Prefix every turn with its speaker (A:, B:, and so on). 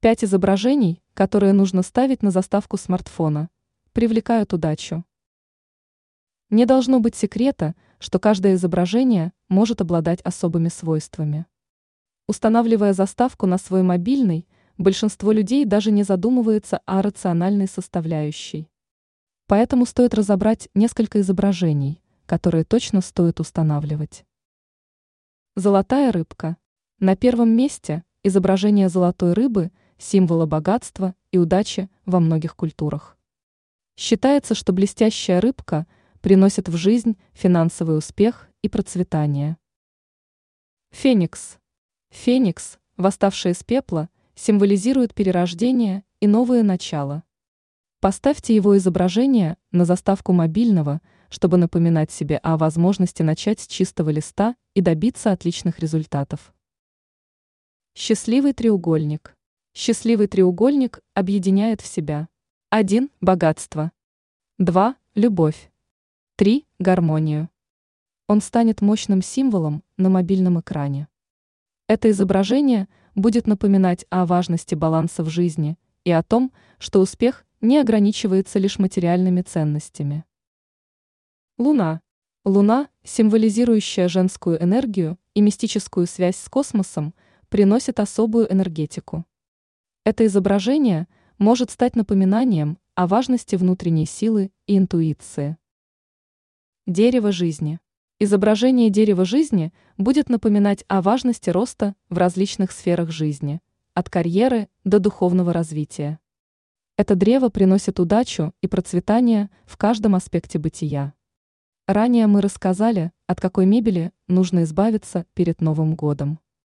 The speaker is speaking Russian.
A: Пять изображений, которые нужно ставить на заставку смартфона, привлекают удачу. Не должно быть секрета, что каждое изображение может обладать особыми свойствами. Устанавливая заставку на свой мобильный, большинство людей даже не задумывается о рациональной составляющей. Поэтому стоит разобрать несколько изображений, которые точно стоит устанавливать. Золотая рыбка. На первом месте изображение золотой рыбы – символа богатства и удачи во многих культурах. Считается, что блестящая рыбка приносит в жизнь финансовый успех и процветание. Феникс. Феникс, восставший из пепла, символизирует перерождение и новые начала. Поставьте его изображение на заставку мобильного, чтобы напоминать себе о возможности начать с чистого листа и добиться отличных результатов. Счастливый треугольник. Счастливый треугольник объединяет в себя 1. Богатство 2. Любовь 3. Гармонию. Он станет мощным символом на мобильном экране. Это изображение будет напоминать о важности баланса в жизни и о том, что успех не ограничивается лишь материальными ценностями. Луна. Луна, символизирующая женскую энергию и мистическую связь с космосом, приносит особую энергетику. Это изображение может стать напоминанием о важности внутренней силы и интуиции. Дерево жизни. Изображение дерева жизни будет напоминать о важности роста в различных сферах жизни, от карьеры до духовного развития. Это древо приносит удачу и процветание в каждом аспекте бытия. Ранее мы рассказали, от какой мебели нужно избавиться перед Новым годом.